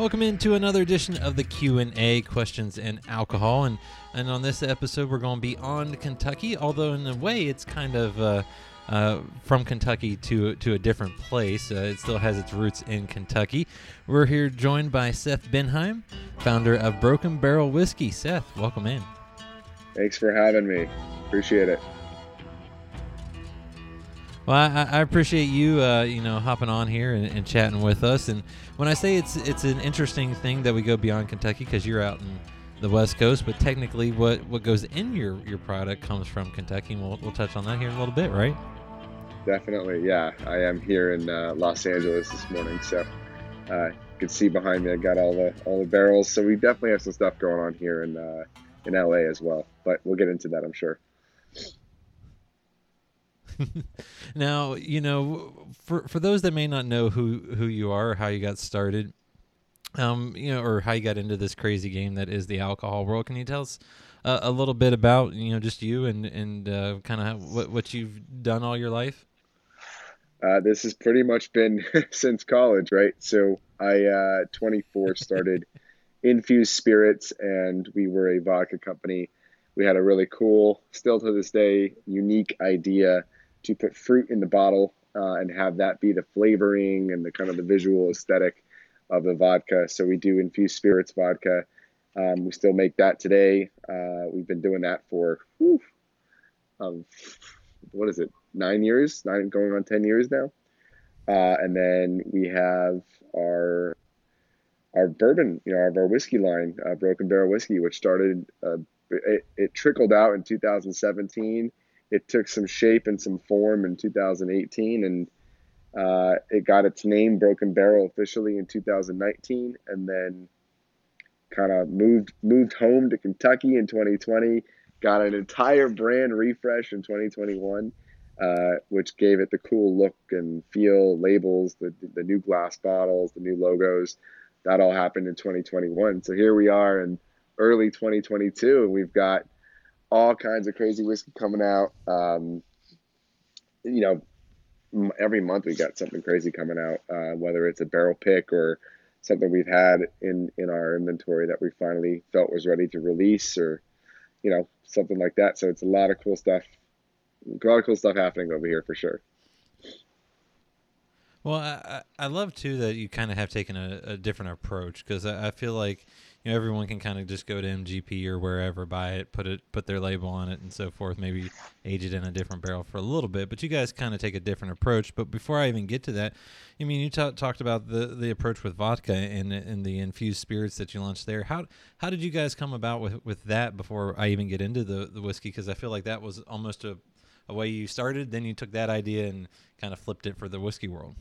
Welcome into another edition of the Q&A, questions and alcohol. And, and on this episode, we're going beyond Kentucky, although in a way it's kind of uh, uh, from Kentucky to, to a different place. Uh, it still has its roots in Kentucky. We're here joined by Seth Benhaim, founder of Broken Barrel Whiskey. Seth, welcome in. Thanks for having me. Appreciate it. Well, I, I appreciate you, uh, you know, hopping on here and, and, chatting with us. And when I say it's it's an interesting thing that we go beyond Kentucky because you're out in the West Coast, but technically, what what goes in your your product comes from Kentucky. And we'll we'll touch on that here in a little bit, right? Definitely, yeah. I am here in uh, Los Angeles this morning, so uh, you can see behind me. I got all the all the barrels, so we definitely have some stuff going on here in uh, in LA as well. But we'll get into that, I'm sure. now, you know, for for those that may not know who who you are, how you got started, um, you know, or how you got into this crazy game that is the alcohol world, can you tell us uh, a little bit about you know just you and and uh, kind of what what you've done all your life? Uh, this has pretty much been since college, right? So I, uh, 24, started Infused Spirits, and we were a vodka company. We had a really cool, still to this day, unique idea to put fruit in the bottle uh, and have that be the flavoring and the kind of the visual aesthetic of the vodka. So we do infused spirits vodka. Um, we still make that today. Uh, we've been doing that for whew, um, what is it, nine years, nine going on ten years now. Uh, and then we have our our bourbon, you know, our, our whiskey line, uh, Broken Barrel Whiskey, which started. Uh, it, it, trickled out in 2017 it took some shape and some form in 2018 and uh, it got its name broken barrel officially in 2019 and then kind of moved moved home to kentucky in 2020 got an entire brand refresh in 2021 uh, which gave it the cool look and feel labels the, the new glass bottles the new logos. That all happened in 2021 so here we are in early 2022 and we've got all kinds of crazy whiskey coming out. Um, you know, every month we got something crazy coming out, uh, whether it's a barrel pick or something we've had in in our inventory that we finally felt was ready to release, or you know, something like that. So it's a lot of cool stuff. A lot of cool stuff happening over here for sure. Well, I, I love too that you kind of have taken a, a different approach because I, I feel like you know everyone can kind of just go to MGP or wherever, buy it, put it, put their label on it, and so forth. Maybe age it in a different barrel for a little bit, but you guys kind of take a different approach. But before I even get to that, I mean, you t- talked about the the approach with vodka and and the infused spirits that you launched there. How how did you guys come about with with that before I even get into the the whiskey? Because I feel like that was almost a a way you started, then you took that idea and kind of flipped it for the whiskey world.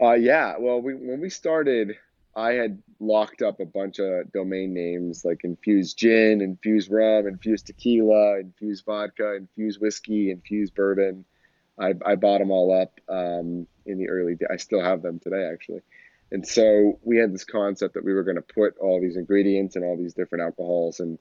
Uh, yeah. Well, we when we started I had locked up a bunch of domain names like infused gin, infused rum, infused tequila, infused vodka, infused whiskey, infused bourbon. I, I bought them all up um, in the early. days. I still have them today, actually. And so we had this concept that we were going to put all these ingredients and all these different alcohols, and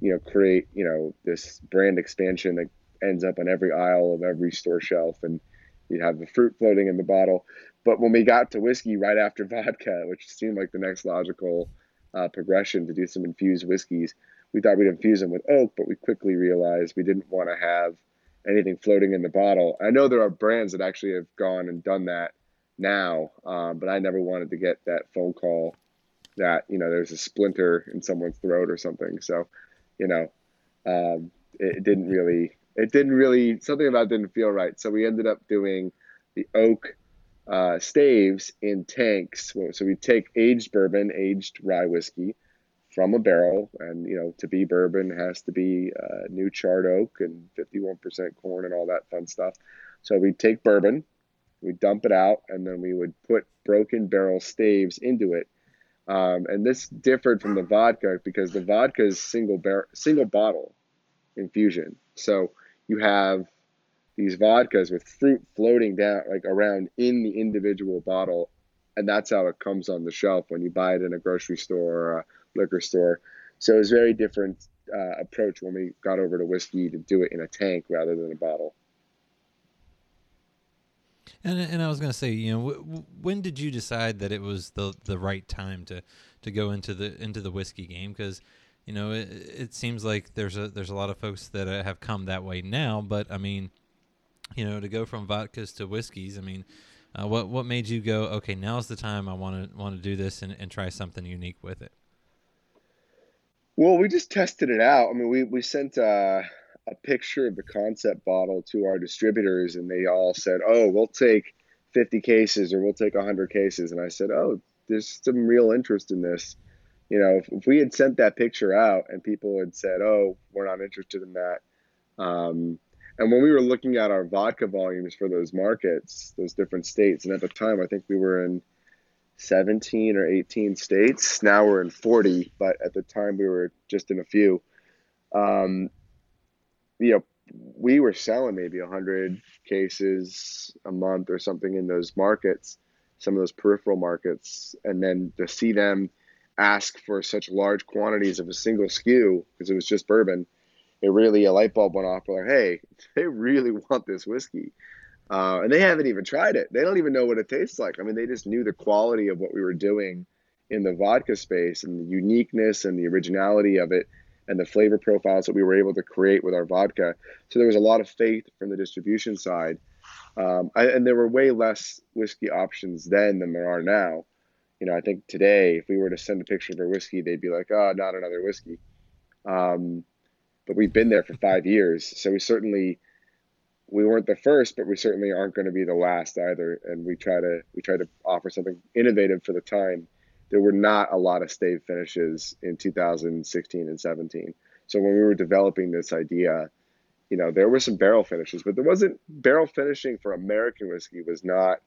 you know, create you know this brand expansion that ends up on every aisle of every store shelf, and you'd have the fruit floating in the bottle. But when we got to whiskey right after vodka, which seemed like the next logical uh, progression to do some infused whiskeys, we thought we'd infuse them with oak, but we quickly realized we didn't want to have anything floating in the bottle. I know there are brands that actually have gone and done that now, um, but I never wanted to get that phone call that you know there's a splinter in someone's throat or something. So, you know, um, it, it didn't really, it didn't really, something about didn't feel right. So we ended up doing the oak uh, staves in tanks. So we take aged bourbon, aged rye whiskey from a barrel, and you know to be bourbon has to be uh, new charred oak and 51% corn and all that fun stuff. So we take bourbon, we dump it out, and then we would put broken barrel staves into it. Um, and this differed from the vodka because the vodka is single bar- single bottle infusion. So you have these vodkas with fruit floating down like around in the individual bottle and that's how it comes on the shelf when you buy it in a grocery store or a liquor store so it's very different uh, approach when we got over to whiskey to do it in a tank rather than a bottle And and I was going to say, you know, w- when did you decide that it was the the right time to to go into the into the whiskey game? Because you know, it, it seems like there's a there's a lot of folks that have come that way now, but I mean, you know, to go from vodkas to whiskeys, I mean, uh, what what made you go? Okay, now's the time. I want to want to do this and, and try something unique with it. Well, we just tested it out. I mean, we we sent uh, a picture of the concept bottle to our distributors, and they all said, "Oh, we'll take 50 cases or we'll take 100 cases." And I said, "Oh, there's some real interest in this." You know, if, if we had sent that picture out and people had said, "Oh, we're not interested in that," um, and when we were looking at our vodka volumes for those markets, those different states, and at the time I think we were in 17 or 18 states. Now we're in 40, but at the time we were just in a few. Um, you know, we were selling maybe 100 cases a month or something in those markets, some of those peripheral markets, and then to see them ask for such large quantities of a single SKU because it was just bourbon it really a light bulb went off. Like, hey, they really want this whiskey, uh, and they haven't even tried it. They don't even know what it tastes like. I mean, they just knew the quality of what we were doing in the vodka space and the uniqueness and the originality of it and the flavor profiles that we were able to create with our vodka. So there was a lot of faith from the distribution side. Um, I, and there were way less whiskey options then than there are now. You know, I think today, if we were to send a picture of a whiskey, they'd be like, "Oh, not another whiskey." Um, but we've been there for five years. So we certainly we weren't the first, but we certainly aren't going to be the last either. And we try to we try to offer something innovative for the time. There were not a lot of stave finishes in 2016 and 17. So when we were developing this idea, you know, there were some barrel finishes, but there wasn't barrel finishing for American whiskey was not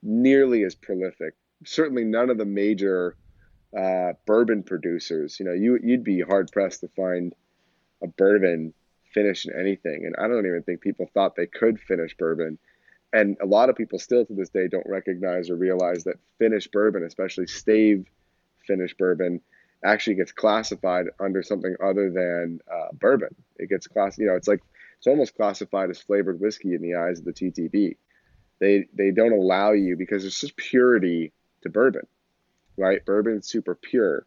nearly as prolific. Certainly none of the major uh, bourbon producers. You know, you you'd be hard pressed to find a bourbon finish in anything. And I don't even think people thought they could finish bourbon. And a lot of people still to this day don't recognize or realize that finished bourbon, especially stave finished bourbon, actually gets classified under something other than uh, bourbon. It gets class, you know, it's like it's almost classified as flavored whiskey in the eyes of the TTB. They they don't allow you because it's just purity to bourbon, right? Bourbon's super pure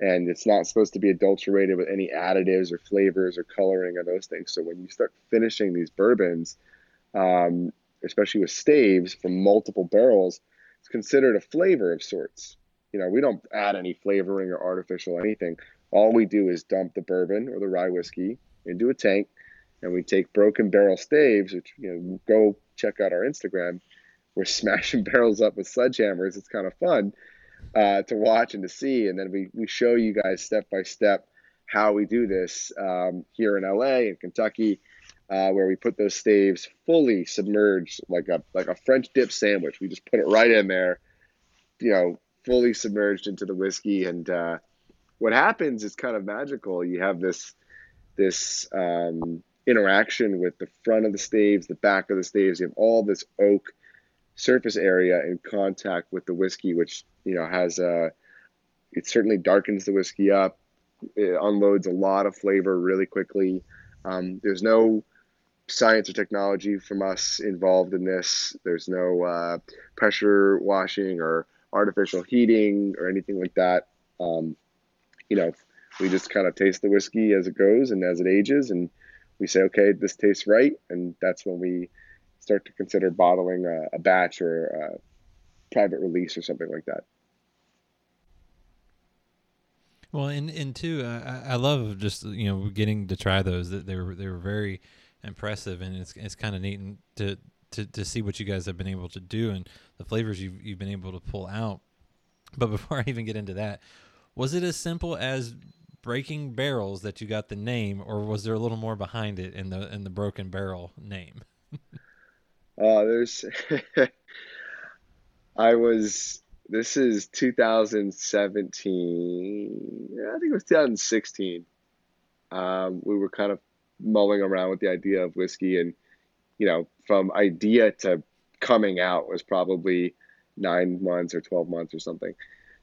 and it's not supposed to be adulterated with any additives or flavors or coloring or those things. So when you start finishing these bourbons, um, especially with staves from multiple barrels, it's considered a flavor of sorts. You know, we don't add any flavoring or artificial anything. All we do is dump the bourbon or the rye whiskey into a tank, and we take broken barrel staves, which you know, go check out our Instagram. We're smashing barrels up with sledgehammers. It's kind of fun uh, to watch and to see. And then we, we show you guys step by step how we do this um, here in LA and Kentucky, uh, where we put those staves fully submerged like a like a French dip sandwich. We just put it right in there, you know, fully submerged into the whiskey. And uh, what happens is kind of magical. You have this this um, interaction with the front of the staves, the back of the staves. You have all this oak surface area in contact with the whiskey, which you know has a it certainly darkens the whiskey up. It unloads a lot of flavor really quickly. Um, there's no science or technology from us involved in this. There's no uh, pressure washing or artificial heating or anything like that. Um, you know, we just kind of taste the whiskey as it goes and as it ages, and we say, okay, this tastes right, and that's when we start to consider bottling a, a batch or a private release or something like that. Well, and and two, I, I love just you know getting to try those. That they were they were very impressive, and it's it's kind of neat to to to see what you guys have been able to do and the flavors you've you've been able to pull out. But before I even get into that, was it as simple as breaking barrels that you got the name, or was there a little more behind it in the in the broken barrel name? uh, there's I was this is 2017. I think it was 2016. Um, we were kind of mulling around with the idea of whiskey, and you know, from idea to coming out was probably nine months or 12 months or something.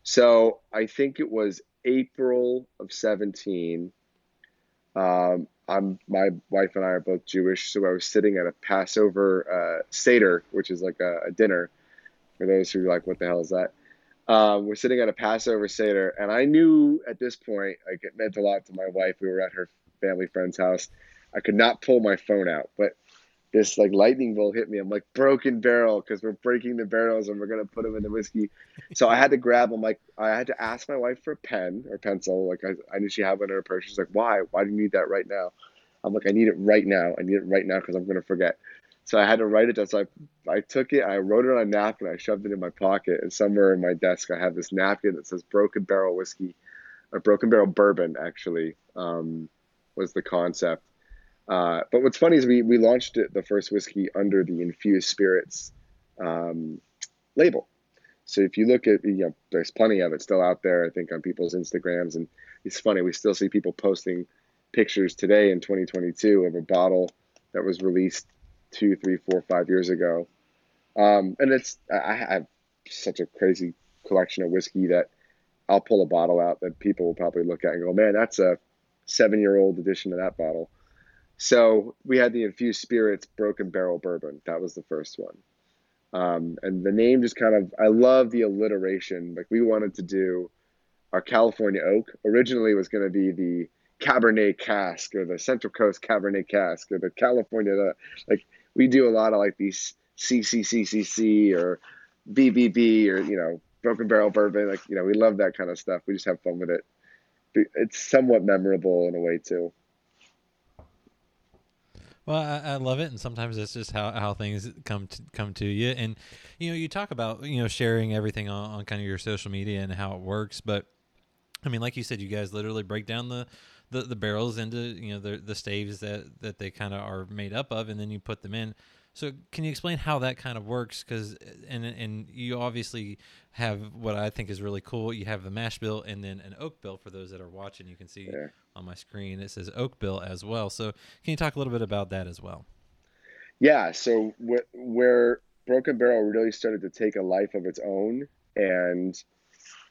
So I think it was April of 17. Um, I'm my wife and I are both Jewish, so I was sitting at a Passover uh, seder, which is like a, a, dinner for those who are like, what the hell is that? Um, we're sitting at a Passover seder, and I knew at this point, like it meant a lot to my wife. We were at her family friend's house. I could not pull my phone out, but this like lightning bolt hit me. I'm like broken barrel because we're breaking the barrels and we're gonna put them in the whiskey. So I had to grab them. Like I had to ask my wife for a pen or pencil. Like I, I knew she had one in her purse. She's like, "Why? Why do you need that right now?" I'm like, "I need it right now. I need it right now because I'm gonna forget." So I had to write it down. So I, I took it. I wrote it on a napkin. I shoved it in my pocket. And somewhere in my desk, I have this napkin that says "Broken Barrel Whiskey," or "Broken Barrel Bourbon." Actually, um, was the concept uh, but what's funny is we, we launched it, the first whiskey under the infused spirits um, label. So if you look at, you know, there's plenty of it still out there, I think, on people's Instagrams. And it's funny, we still see people posting pictures today in 2022 of a bottle that was released two, three, four, five years ago. Um, and it's, I have such a crazy collection of whiskey that I'll pull a bottle out that people will probably look at and go, man, that's a seven year old edition of that bottle. So we had the infused spirits broken barrel bourbon. That was the first one. Um, and the name just kind of, I love the alliteration. Like we wanted to do our California oak. Originally was going to be the Cabernet cask or the Central Coast Cabernet cask or the California, like we do a lot of like these CCCCC or BBB or, you know, broken barrel bourbon. Like, you know, we love that kind of stuff. We just have fun with it. It's somewhat memorable in a way too. Well, I, I, love it, and sometimes that's just how, how things come to, come to you. And you know, you talk about you know sharing everything on, on kind of your social media and how it works, but I mean, like you said, you guys literally break down the the, the barrels into you know the the staves that that they kind of are made up of, and then you put them in. So can you explain how that kind of works? Because and and you obviously have what I think is really cool. You have the mash bill and then an oak bill for those that are watching. You can see yeah. on my screen it says oak bill as well. So can you talk a little bit about that as well? Yeah. So wh- where Broken Barrel really started to take a life of its own, and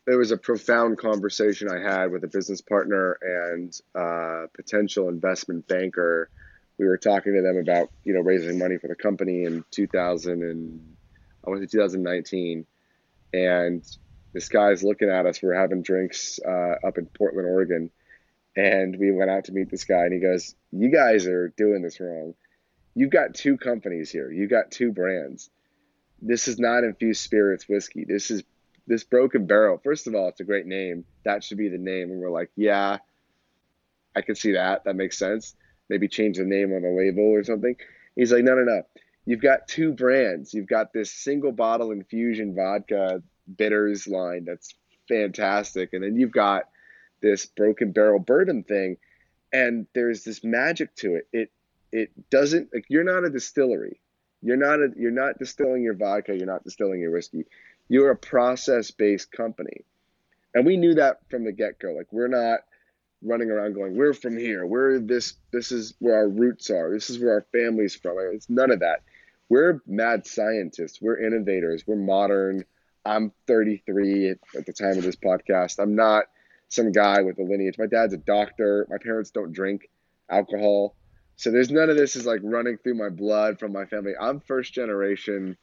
there was a profound conversation I had with a business partner and uh, potential investment banker we were talking to them about you know raising money for the company in 2000 and I went to 2019, and this guy's looking at us. We're having drinks uh, up in Portland, Oregon, and we went out to meet this guy, and he goes, "You guys are doing this wrong. You've got two companies here. You've got two brands. This is not infused spirits whiskey. This is this Broken Barrel. First of all, it's a great name. That should be the name." And we're like, "Yeah, I can see that. That makes sense." Maybe change the name on the label or something. He's like, no, no, no. You've got two brands. You've got this single bottle infusion vodka bitters line that's fantastic, and then you've got this broken barrel bourbon thing, and there's this magic to it. It it doesn't like you're not a distillery. You're not a you're not distilling your vodka. You're not distilling your whiskey. You're a process based company, and we knew that from the get go. Like we're not running around going, "We're from here. We're this. This is where our roots are. This is where our family's from." It's none of that. We're mad scientists. We're innovators. We're modern. I'm 33 at the time of this podcast. I'm not some guy with a lineage. My dad's a doctor. My parents don't drink alcohol. So there's none of this is like running through my blood from my family. I'm first generation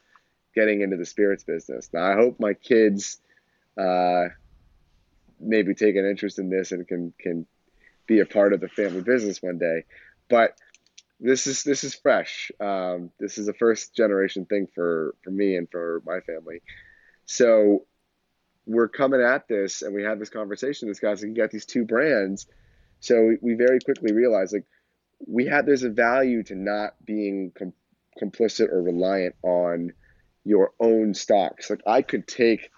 getting into the spirits business. Now I hope my kids uh, maybe take an interest in this and can can be a part of the family business one day. But this is this is fresh. Um, this is a first generation thing for for me and for my family. So we're coming at this, and we have this conversation. This like, you got these two brands. So we, we very quickly realized like we had there's a value to not being com- complicit or reliant on your own stocks. Like I could take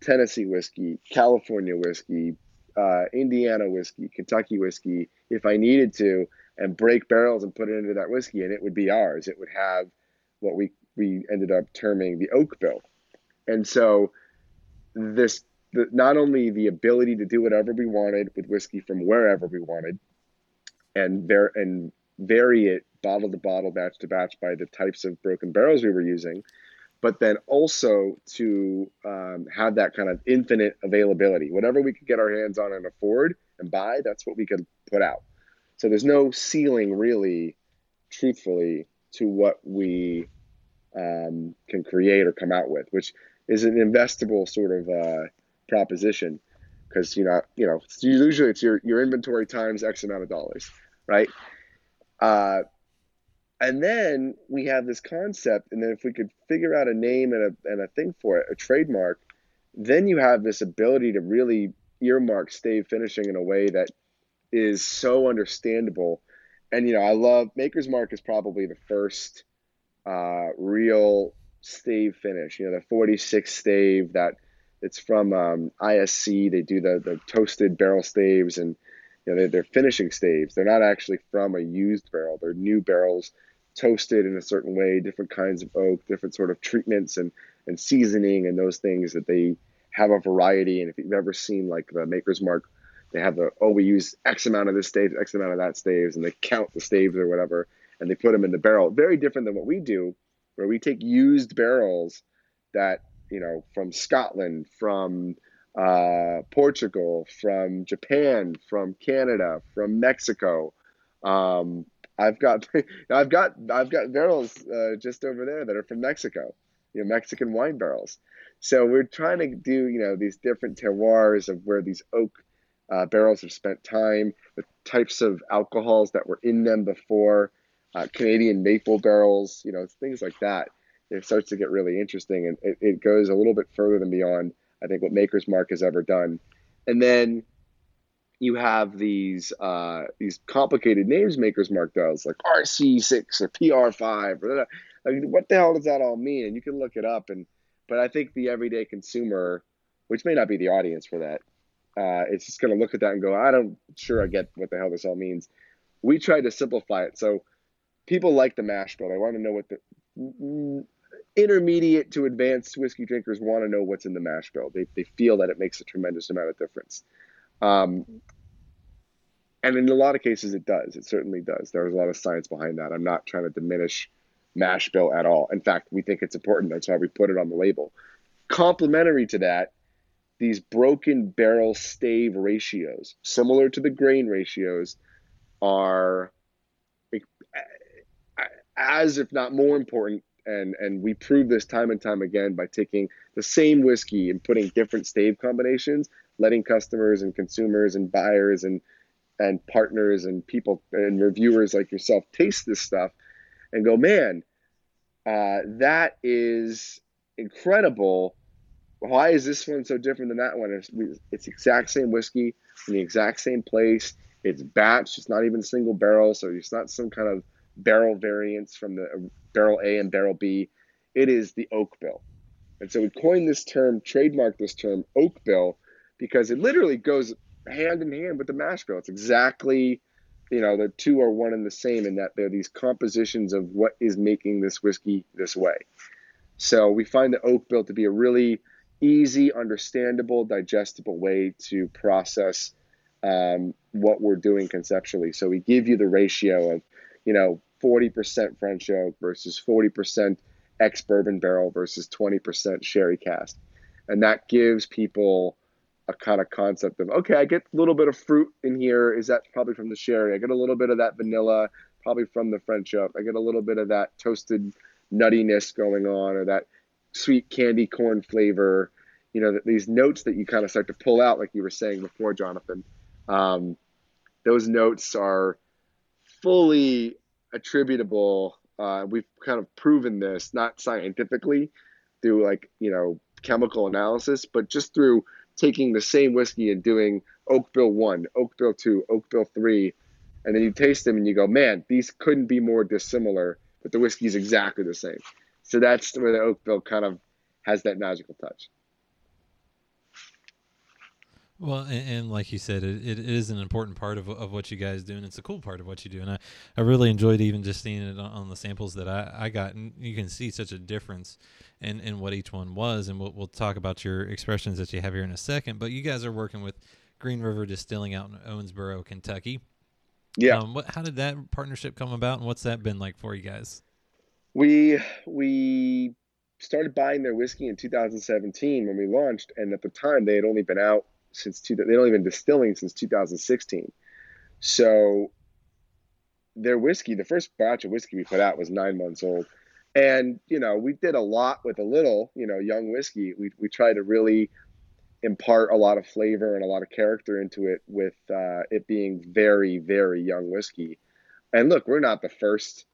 Tennessee whiskey, California whiskey, uh, Indiana whiskey, Kentucky whiskey, if I needed to, and break barrels and put it into that whiskey, and it would be ours. It would have what we we ended up terming the oak bill, and so this the, not only the ability to do whatever we wanted with whiskey from wherever we wanted, and there and vary it bottle to bottle, batch to batch by the types of broken barrels we were using, but then also to um, have that kind of infinite availability. Whatever we could get our hands on and afford and buy, that's what we could put out. So there's no ceiling really, truthfully, to what we um, can create or come out with, which is an investable sort of uh, proposition because you know you know usually it's your your inventory times X amount of dollars, right? Uh, and then we have this concept, and then if we could figure out a name and a and a thing for it, a trademark, then you have this ability to really earmark stave finishing in a way that is so understandable. And you know, I love Maker's Mark is probably the first uh, real stave finish. You know, the 46 stave that it's from um, ISC. They do the the toasted barrel staves, and you know they're, they're finishing staves. They're not actually from a used barrel. They're new barrels toasted in a certain way, different kinds of oak, different sort of treatments and and seasoning and those things that they have a variety. And if you've ever seen like the Maker's Mark, they have the oh we use X amount of this stave, X amount of that staves, and they count the staves or whatever, and they put them in the barrel. Very different than what we do, where we take used barrels that you know from Scotland, from uh, Portugal, from Japan, from Canada, from Mexico. Um, I've got I've got I've got barrels uh, just over there that are from Mexico, you know, Mexican wine barrels. So we're trying to do you know these different terroirs of where these oak uh, barrels have spent time, the types of alcohols that were in them before, uh, Canadian maple barrels, you know, things like that. It starts to get really interesting, and it, it goes a little bit further than beyond I think what Maker's Mark has ever done. And then you have these uh, these complicated names Maker's Mark does, like RC6 or PR5. Or like, what the hell does that all mean? And you can look it up. And but I think the everyday consumer, which may not be the audience for that, uh, it's just going to look at that and go, I don't sure I get what the hell this all means. We tried to simplify it so people like the mash bill. They want to know what the intermediate to advanced whiskey drinkers want to know what's in the mash bill. They, they feel that it makes a tremendous amount of difference. Um, and in a lot of cases, it does. It certainly does. There's a lot of science behind that. I'm not trying to diminish mash bill at all. In fact, we think it's important. That's why we put it on the label. Complementary to that, these broken barrel stave ratios, similar to the grain ratios, are as if not more important and and we prove this time and time again by taking the same whiskey and putting different stave combinations, letting customers and consumers and buyers and and partners and people and reviewers like yourself taste this stuff and go, man, uh, that is incredible. Why is this one so different than that one? It's, it's exact same whiskey in the exact same place. It's batch. It's not even single barrel, so it's not some kind of barrel variance from the barrel A and barrel B. It is the oak bill. And so we coined this term, trademarked this term, oak bill, because it literally goes hand in hand with the mash bill. It's exactly, you know, the two are one and the same in that they're these compositions of what is making this whiskey this way. So we find the oak bill to be a really easy, understandable, digestible way to process um, what we're doing conceptually. So we give you the ratio of, you know, 40% French oak versus 40% ex bourbon barrel versus 20% sherry cask. And that gives people a kind of concept of okay, I get a little bit of fruit in here. Is that probably from the sherry? I get a little bit of that vanilla, probably from the French oak. I get a little bit of that toasted nuttiness going on, or that sweet candy corn flavor. You know, these notes that you kind of start to pull out, like you were saying before, Jonathan. Um, those notes are fully attributable. Uh, we've kind of proven this, not scientifically, through like you know chemical analysis, but just through taking the same whiskey and doing oak bill one, oak bill two, oak bill three, and then you taste them and you go, man, these couldn't be more dissimilar, but the whiskey is exactly the same. So that's where the oak bill kind of has that magical touch. Well, and, and, like you said, it, it is an important part of, of what you guys do, and it's a cool part of what you do. And I, I really enjoyed even just seeing it on, on the samples that I, I got. And you can see such a difference in, in what each one was. And we'll, we'll talk about your expressions that you have here in a second. But you guys are working with Green River Distilling out in Owensboro, Kentucky. Yeah. Um, what, how did that partnership come about, and what's that been like for you guys? We we started buying their whiskey in 2017 when we launched, and at the time they had only been out since two, they've only been distilling since 2016. So their whiskey, the first batch of whiskey we put out was nine months old. And, you know, we did a lot with a little, you know, young whiskey. We, we tried to really impart a lot of flavor and a lot of character into it with uh, it being very, very young whiskey. And look, we're not the first.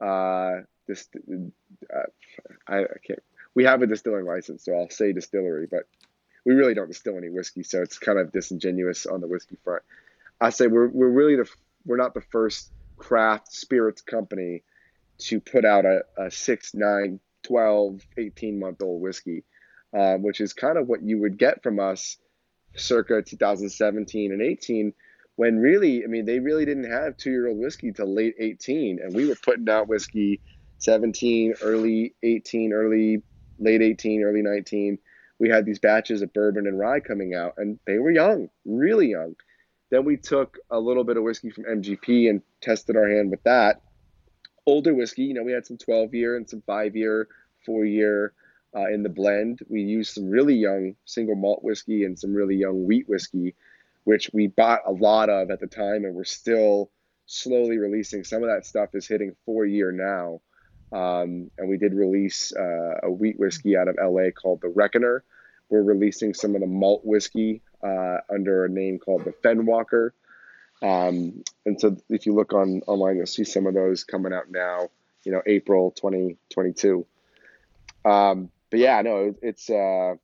Uh, this, uh, I, I can't. We have a distilling license, so I'll say distillery, but we really don't distill any whiskey, so it's kind of disingenuous on the whiskey front. I say we're we're really the we're not the first craft spirits company to put out a, a 6, 9, 12, 18 month old whiskey, um, which is kind of what you would get from us circa 2017 and 18 when really, I mean, they really didn't have two year old whiskey till late 18. And we were putting out whiskey 17, early 18, early, late 18, early 19. We had these batches of bourbon and rye coming out, and they were young, really young. Then we took a little bit of whiskey from MGP and tested our hand with that. Older whiskey, you know, we had some 12 year and some five year, four year uh, in the blend. We used some really young single malt whiskey and some really young wheat whiskey, which we bought a lot of at the time, and we're still slowly releasing. Some of that stuff is hitting four year now. Um, and we did release uh, a wheat whiskey out of LA called the Reckoner. We're releasing some of the malt whiskey uh, under a name called the Fenwalker. Um, and so if you look on online, you'll see some of those coming out now, you know, April 2022. Um, but yeah, no, it's, uh,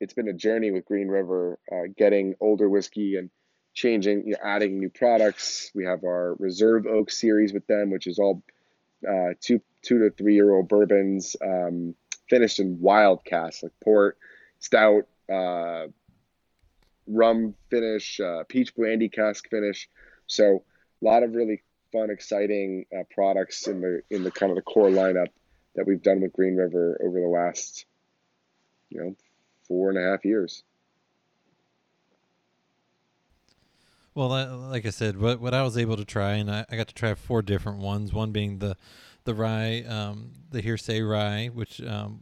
it's been a journey with Green River, uh, getting older whiskey and changing, you know, adding new products. We have our Reserve Oak series with them, which is all uh, two two to three year old bourbons, um, finished in wild casks like port, stout, uh, rum finish, uh, peach brandy cask finish. So a lot of really fun, exciting uh, products in the in the kind of the core lineup that we've done with Green River over the last, you know, four and a half years. Well, like I said, what what I was able to try, and I, I got to try four different ones. One being the the rye, um, the Heresy rye, which um,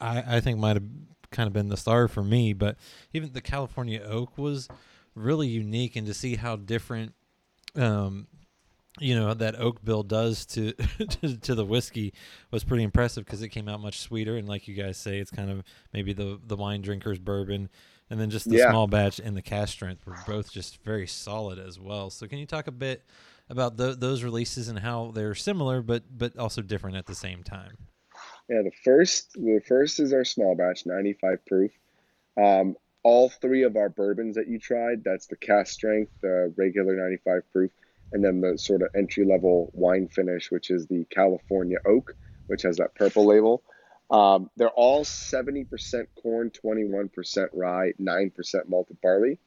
I I think might have kind of been the star for me. But even the California oak was really unique, and to see how different, um, you know, that oak bill does to, to, to the whiskey was pretty impressive because it came out much sweeter. And like you guys say, it's kind of maybe the the wine drinker's bourbon. And then just the yeah. small batch and the cask strength were both just very solid as well. So can you talk a bit about the, those releases and how they're similar but but also different at the same time? Yeah, the first the first is our small batch, 95 proof. Um, all three of our bourbons that you tried, that's the cask strength, the regular 95 proof, and then the sort of entry level wine finish, which is the California oak, which has that purple label. Um, they're all 70% corn, 21% rye, 9% malted barley.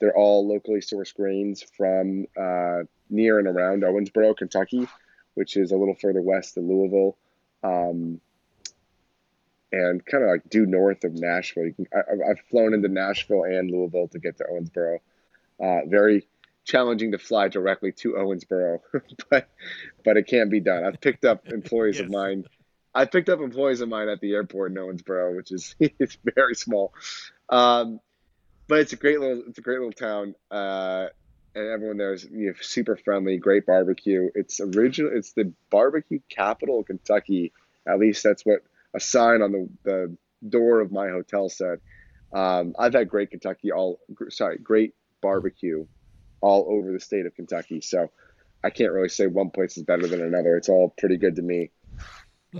They're all locally sourced grains from uh, near and around Owensboro, Kentucky, which is a little further west than Louisville. Um, and kind of like due north of Nashville. You can, I, have flown into Nashville and Louisville to get to Owensboro. Uh, very challenging to fly directly to Owensboro, but but it can be done. I've picked up employees yes. of mine. I picked up employees of mine at the airport in Owensboro, which is it's very small, um, but it's a great little it's a great little town, uh, and everyone there is you know, super friendly, great barbecue. It's original. It's the barbecue capital of Kentucky. At least that's what a sign on the, the door of my hotel said. Um, I've had great Kentucky all sorry great barbecue all over the state of Kentucky. So I can't really say one place is better than another. It's all pretty good to me.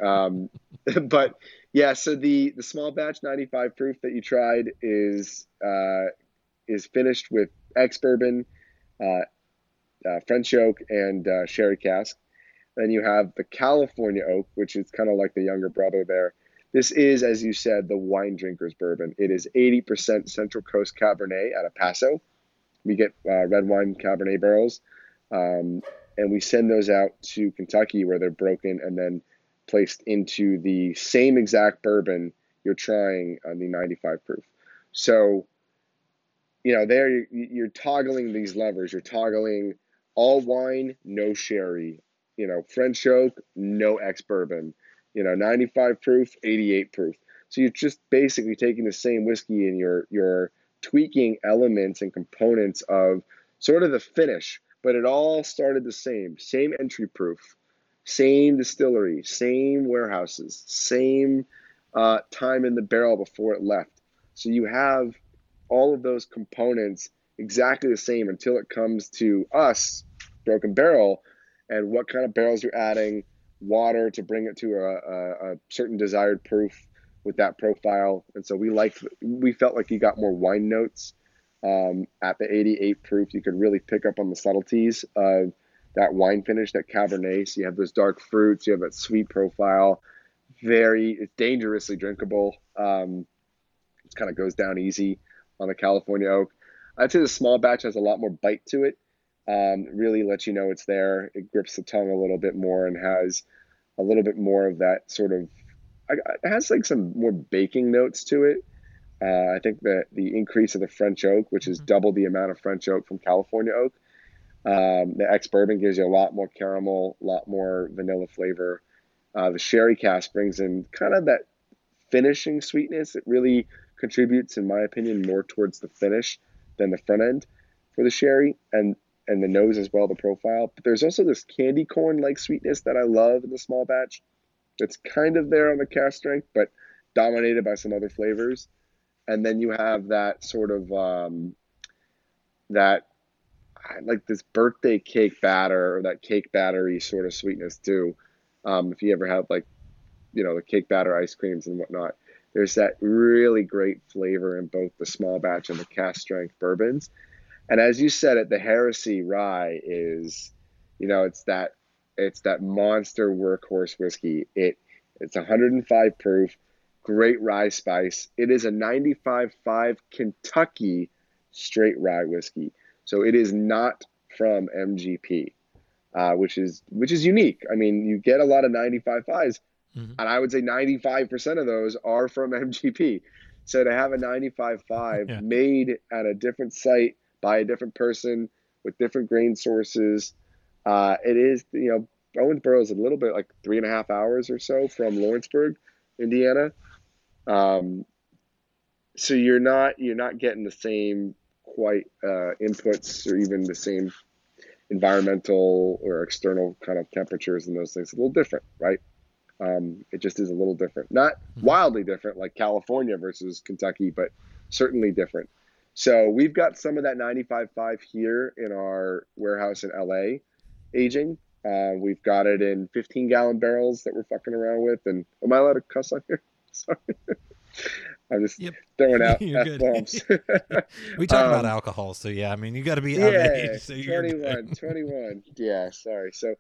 Um, but yeah, so the the small batch 95 proof that you tried is uh, is finished with ex bourbon, uh, uh, French oak, and uh, sherry cask. Then you have the California oak, which is kind of like the younger brother there. This is, as you said, the wine drinker's bourbon. It is 80% Central Coast Cabernet out of Paso. We get uh, red wine Cabernet barrels, um, and we send those out to Kentucky where they're broken and then placed into the same exact bourbon you're trying on the 95 proof. So, you know, there you're toggling these levers. You're toggling all wine, no sherry, you know, French oak, no ex bourbon, you know, 95 proof, 88 proof. So you're just basically taking the same whiskey and you're you're tweaking elements and components of sort of the finish, but it all started the same, same entry proof, same distillery, same warehouses, same uh, time in the barrel before it left. So you have all of those components exactly the same until it comes to us, Broken Barrel, and what kind of barrels you're adding, water to bring it to a, a, a certain desired proof with that profile. And so we liked, we felt like you got more wine notes um, at the 88 proof. You could really pick up on the subtleties of that wine finish, that Cabernet. So you have those dark fruits, you have that sweet profile. Very, it's dangerously drinkable. Um, it kind of goes down easy on the California oak. I'd say the small batch has a lot more bite to it. Um, really lets you know it's there. It grips the tongue a little bit more and has a little bit more of that sort of. It has like some more baking notes to it. Uh, I think that the increase of the French oak, which is mm-hmm. double the amount of French oak from California oak, um, the ex bourbon gives you a lot more caramel, a lot more vanilla flavor. Uh, the sherry cask brings in kind of that finishing sweetness. It really contributes, in my opinion, more towards the finish than the front end for the sherry and and the nose as well, the profile. But there's also this candy corn like sweetness that I love in the small batch. It's kind of there on the cask strength, but dominated by some other flavors. And then you have that sort of um, that like this birthday cake batter or that cake battery sort of sweetness too. Um, if you ever have like, you know, the cake batter ice creams and whatnot, there's that really great flavor in both the small batch and the cask strength bourbons. And as you said it, the Heresy Rye is, you know, it's that it's that monster workhorse whiskey. It it's 105 proof, great rye spice. It is a 95.5 Kentucky straight rye whiskey. So it is not from MGP, uh, which is which is unique. I mean, you get a lot of 95.5s, Mm-hmm. And I would say 95% of those are from MGP. So to have a 95.5 yeah. made at a different site by a different person with different grain sources, uh, it is, you know, Owensboro is a little bit like three and a half hours or so from Lawrenceburg, Indiana. Um, so you're not you're not getting the same quite uh, inputs or even the same environmental or external kind of temperatures and those things. a little different, right? Um, it just is a little different. Not mm-hmm. wildly different like California versus Kentucky, but certainly different. So we've got some of that 95.5 here in our warehouse in LA aging. Uh, we've got it in 15 gallon barrels that we're fucking around with. And am I allowed to cuss on here? Sorry. I'm just yep. throwing out F bombs. we talk um, about alcohol, so yeah, I mean, you got to be yeah, age, so 21, 21. Yeah, sorry. So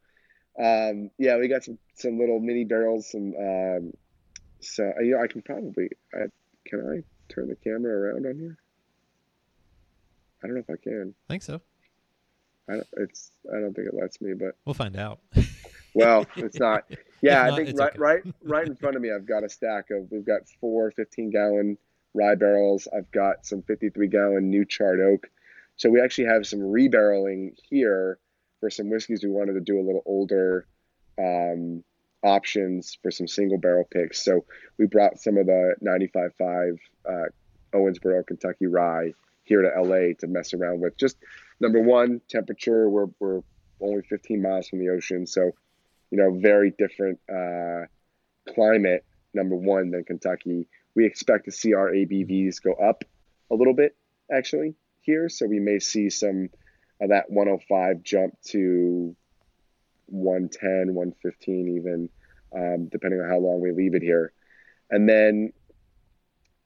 um, yeah, we got some some little mini barrels. Some um, so uh, yeah, I can probably. I, can I turn the camera around on here? I don't know if I can. I think so. I don't, it's. I don't think it lets me, but we'll find out. well, it's not. Yeah, not, I think right, okay. right, right in front of me, I've got a stack of. We've got four 15 gallon rye barrels. I've got some 53 gallon new charred oak. So we actually have some rebarreling here for some whiskeys, we wanted to do a little older um, options for some single barrel picks. So we brought some of the 95.5 uh, Owensboro, Kentucky rye here to LA to mess around with. Just number one, temperature. We're, we're only 15 miles from the ocean. So, you know, very different uh, climate, number one, than Kentucky. We expect to see our ABVs go up a little bit, actually, here. So we may see some of that 105 jump to 110, 115 even, um, depending on how long we leave it here. And then,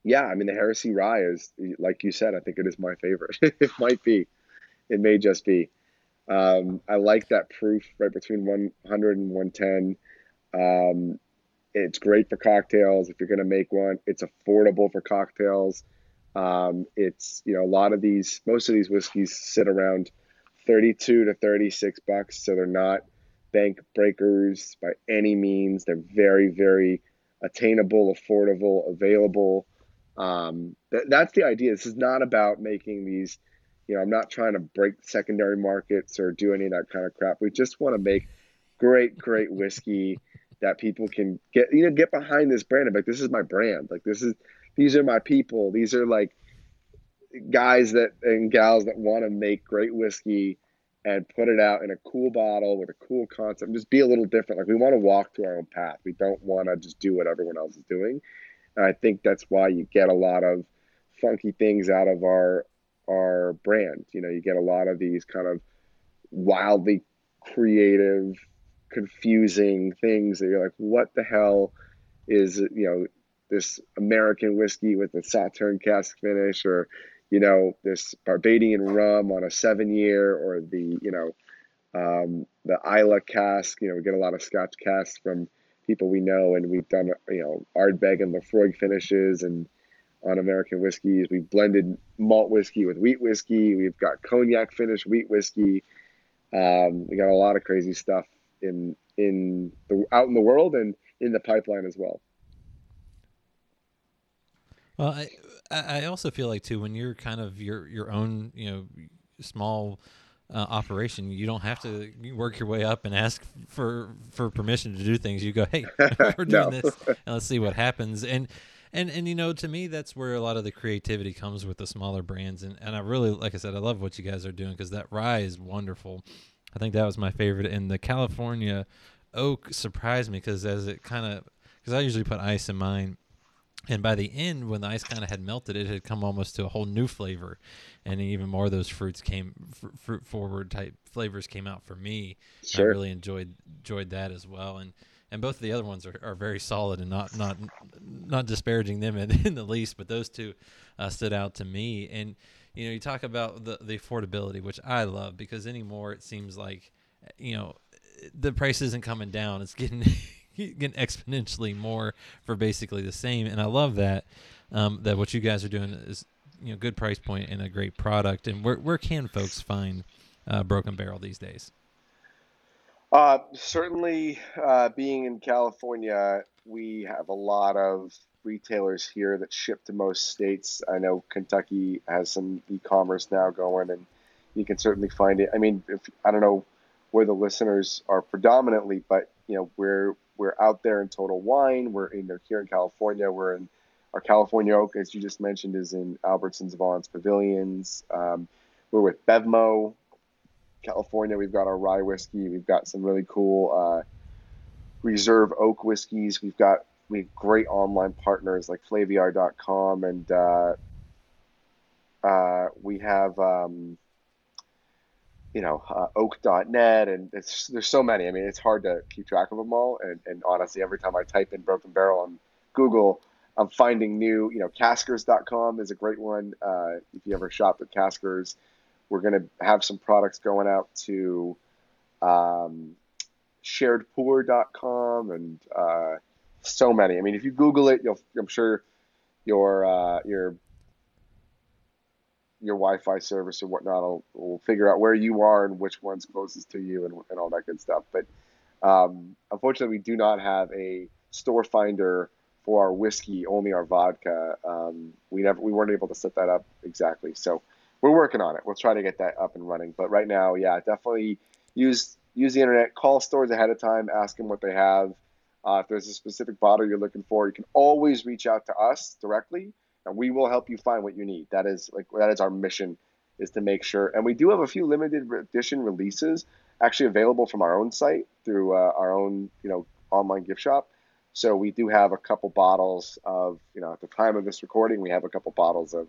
yeah, I mean, the Heresy Rye is, like you said, I think it is my favorite. it might be. It may just be. Um, I like that proof right between 100 and 110. Um, it's great for cocktails if you're going to make one. It's affordable for cocktails. Um, it's you know a lot of these, most of these whiskeys sit around 32 to 36 bucks. So they're not bank breakers by any means. They're very, very attainable, affordable, available. Um, th- that's the idea. This is not about making these, you know, I'm not trying to break secondary markets or do any of that kind of crap. We just want to make great, great whiskey that people can get, you know, get behind this brand and like, this is my brand. Like, this is, these are my people. These are like, guys that and gals that want to make great whiskey and put it out in a cool bottle with a cool concept. Just be a little different. Like we want to walk to our own path. We don't want to just do what everyone else is doing. And I think that's why you get a lot of funky things out of our our brand. You know, you get a lot of these kind of wildly creative, confusing things that you're like, what the hell is you know this American whiskey with a Sauternes cask finish, or you know this Barbadian rum on a seven year, or the you know um, the Islay cask. You know, we get a lot of Scotch casks from people we know, and we've done you know Ardbeg and Laphroaig finishes and on American whiskeys. We've blended malt whiskey with wheat whiskey. We've got cognac finished wheat whiskey. Um, we got a lot of crazy stuff in in the out in the world and in the pipeline as well. Well, I I also feel like too when you're kind of your your own you know small uh, operation, you don't have to work your way up and ask for for permission to do things. You go, hey, we're doing no. this, and let's see what happens. And and and you know, to me, that's where a lot of the creativity comes with the smaller brands. And and I really, like I said, I love what you guys are doing because that rye is wonderful. I think that was my favorite. And the California oak surprised me because as it kind of because I usually put ice in mine and by the end when the ice kind of had melted it had come almost to a whole new flavor and even more of those fruits came fr- fruit forward type flavors came out for me sure. i really enjoyed enjoyed that as well and and both of the other ones are, are very solid and not not not disparaging them in, in the least but those two uh, stood out to me and you know you talk about the the affordability which i love because anymore it seems like you know the price isn't coming down it's getting getting exponentially more for basically the same. And I love that um, that what you guys are doing is you know good price point and a great product. And where where can folks find uh, Broken Barrel these days? Uh, certainly, uh, being in California, we have a lot of retailers here that ship to most states. I know Kentucky has some e-commerce now going, and you can certainly find it. I mean, if, I don't know where the listeners are predominantly, but you know, we're we're out there in Total Wine. We're in here in California. We're in our California Oak, as you just mentioned, is in Albertsons, Vons, Pavilions. Um, we're with BevMo, California. We've got our rye whiskey. We've got some really cool uh, reserve oak whiskeys. We've got we have great online partners like Flaviar.com, and uh, uh, we have um, you know, uh, oak.net, and there's so many. I mean, it's hard to keep track of them all. And, and honestly, every time I type in Broken Barrel on Google, I'm finding new, you know, caskers.com is a great one. Uh, if you ever shop at Caskers, we're going to have some products going out to um, sharedpour.com and uh, so many. I mean, if you Google it, you'll, I'm sure your, uh, your your Wi-Fi service or whatnot will, will figure out where you are and which one's closest to you and, and all that good stuff. But um, unfortunately, we do not have a store finder for our whiskey, only our vodka. Um, we never we weren't able to set that up exactly, so we're working on it. We'll try to get that up and running. But right now, yeah, definitely use use the internet. Call stores ahead of time. Ask them what they have. Uh, if there's a specific bottle you're looking for, you can always reach out to us directly and we will help you find what you need. That is like that is our mission is to make sure. And we do have a few limited edition releases actually available from our own site through uh, our own you know online gift shop. So we do have a couple bottles of you know at the time of this recording we have a couple bottles of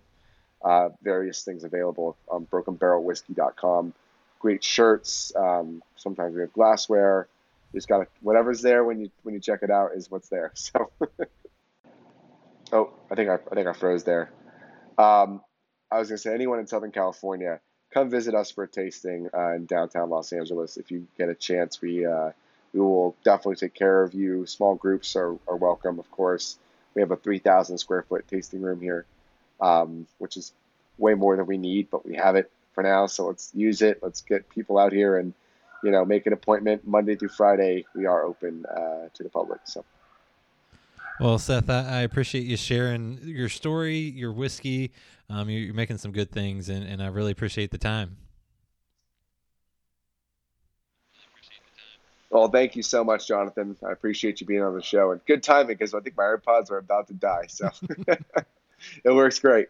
uh, various things available on BrokenBarrelWhiskey.com. Great shirts. Um, sometimes we have glassware. You just got whatever's there when you when you check it out is what's there. So. Oh, I think I, I think I froze there. Um, I was gonna say anyone in Southern California, come visit us for a tasting uh, in downtown Los Angeles if you get a chance. We uh, we will definitely take care of you. Small groups are, are welcome, of course. We have a 3,000 square foot tasting room here, um, which is way more than we need, but we have it for now. So let's use it. Let's get people out here and you know make an appointment Monday through Friday. We are open uh, to the public. So. Well, Seth, I, I, appreciate you sharing your story, your whiskey. Um, you're, you're, making some good things, and, and I really appreciate the time. Well, thank you so much, Jonathan. I appreciate you being on the show, and good timing because I think my AirPods are about to die, so it works great.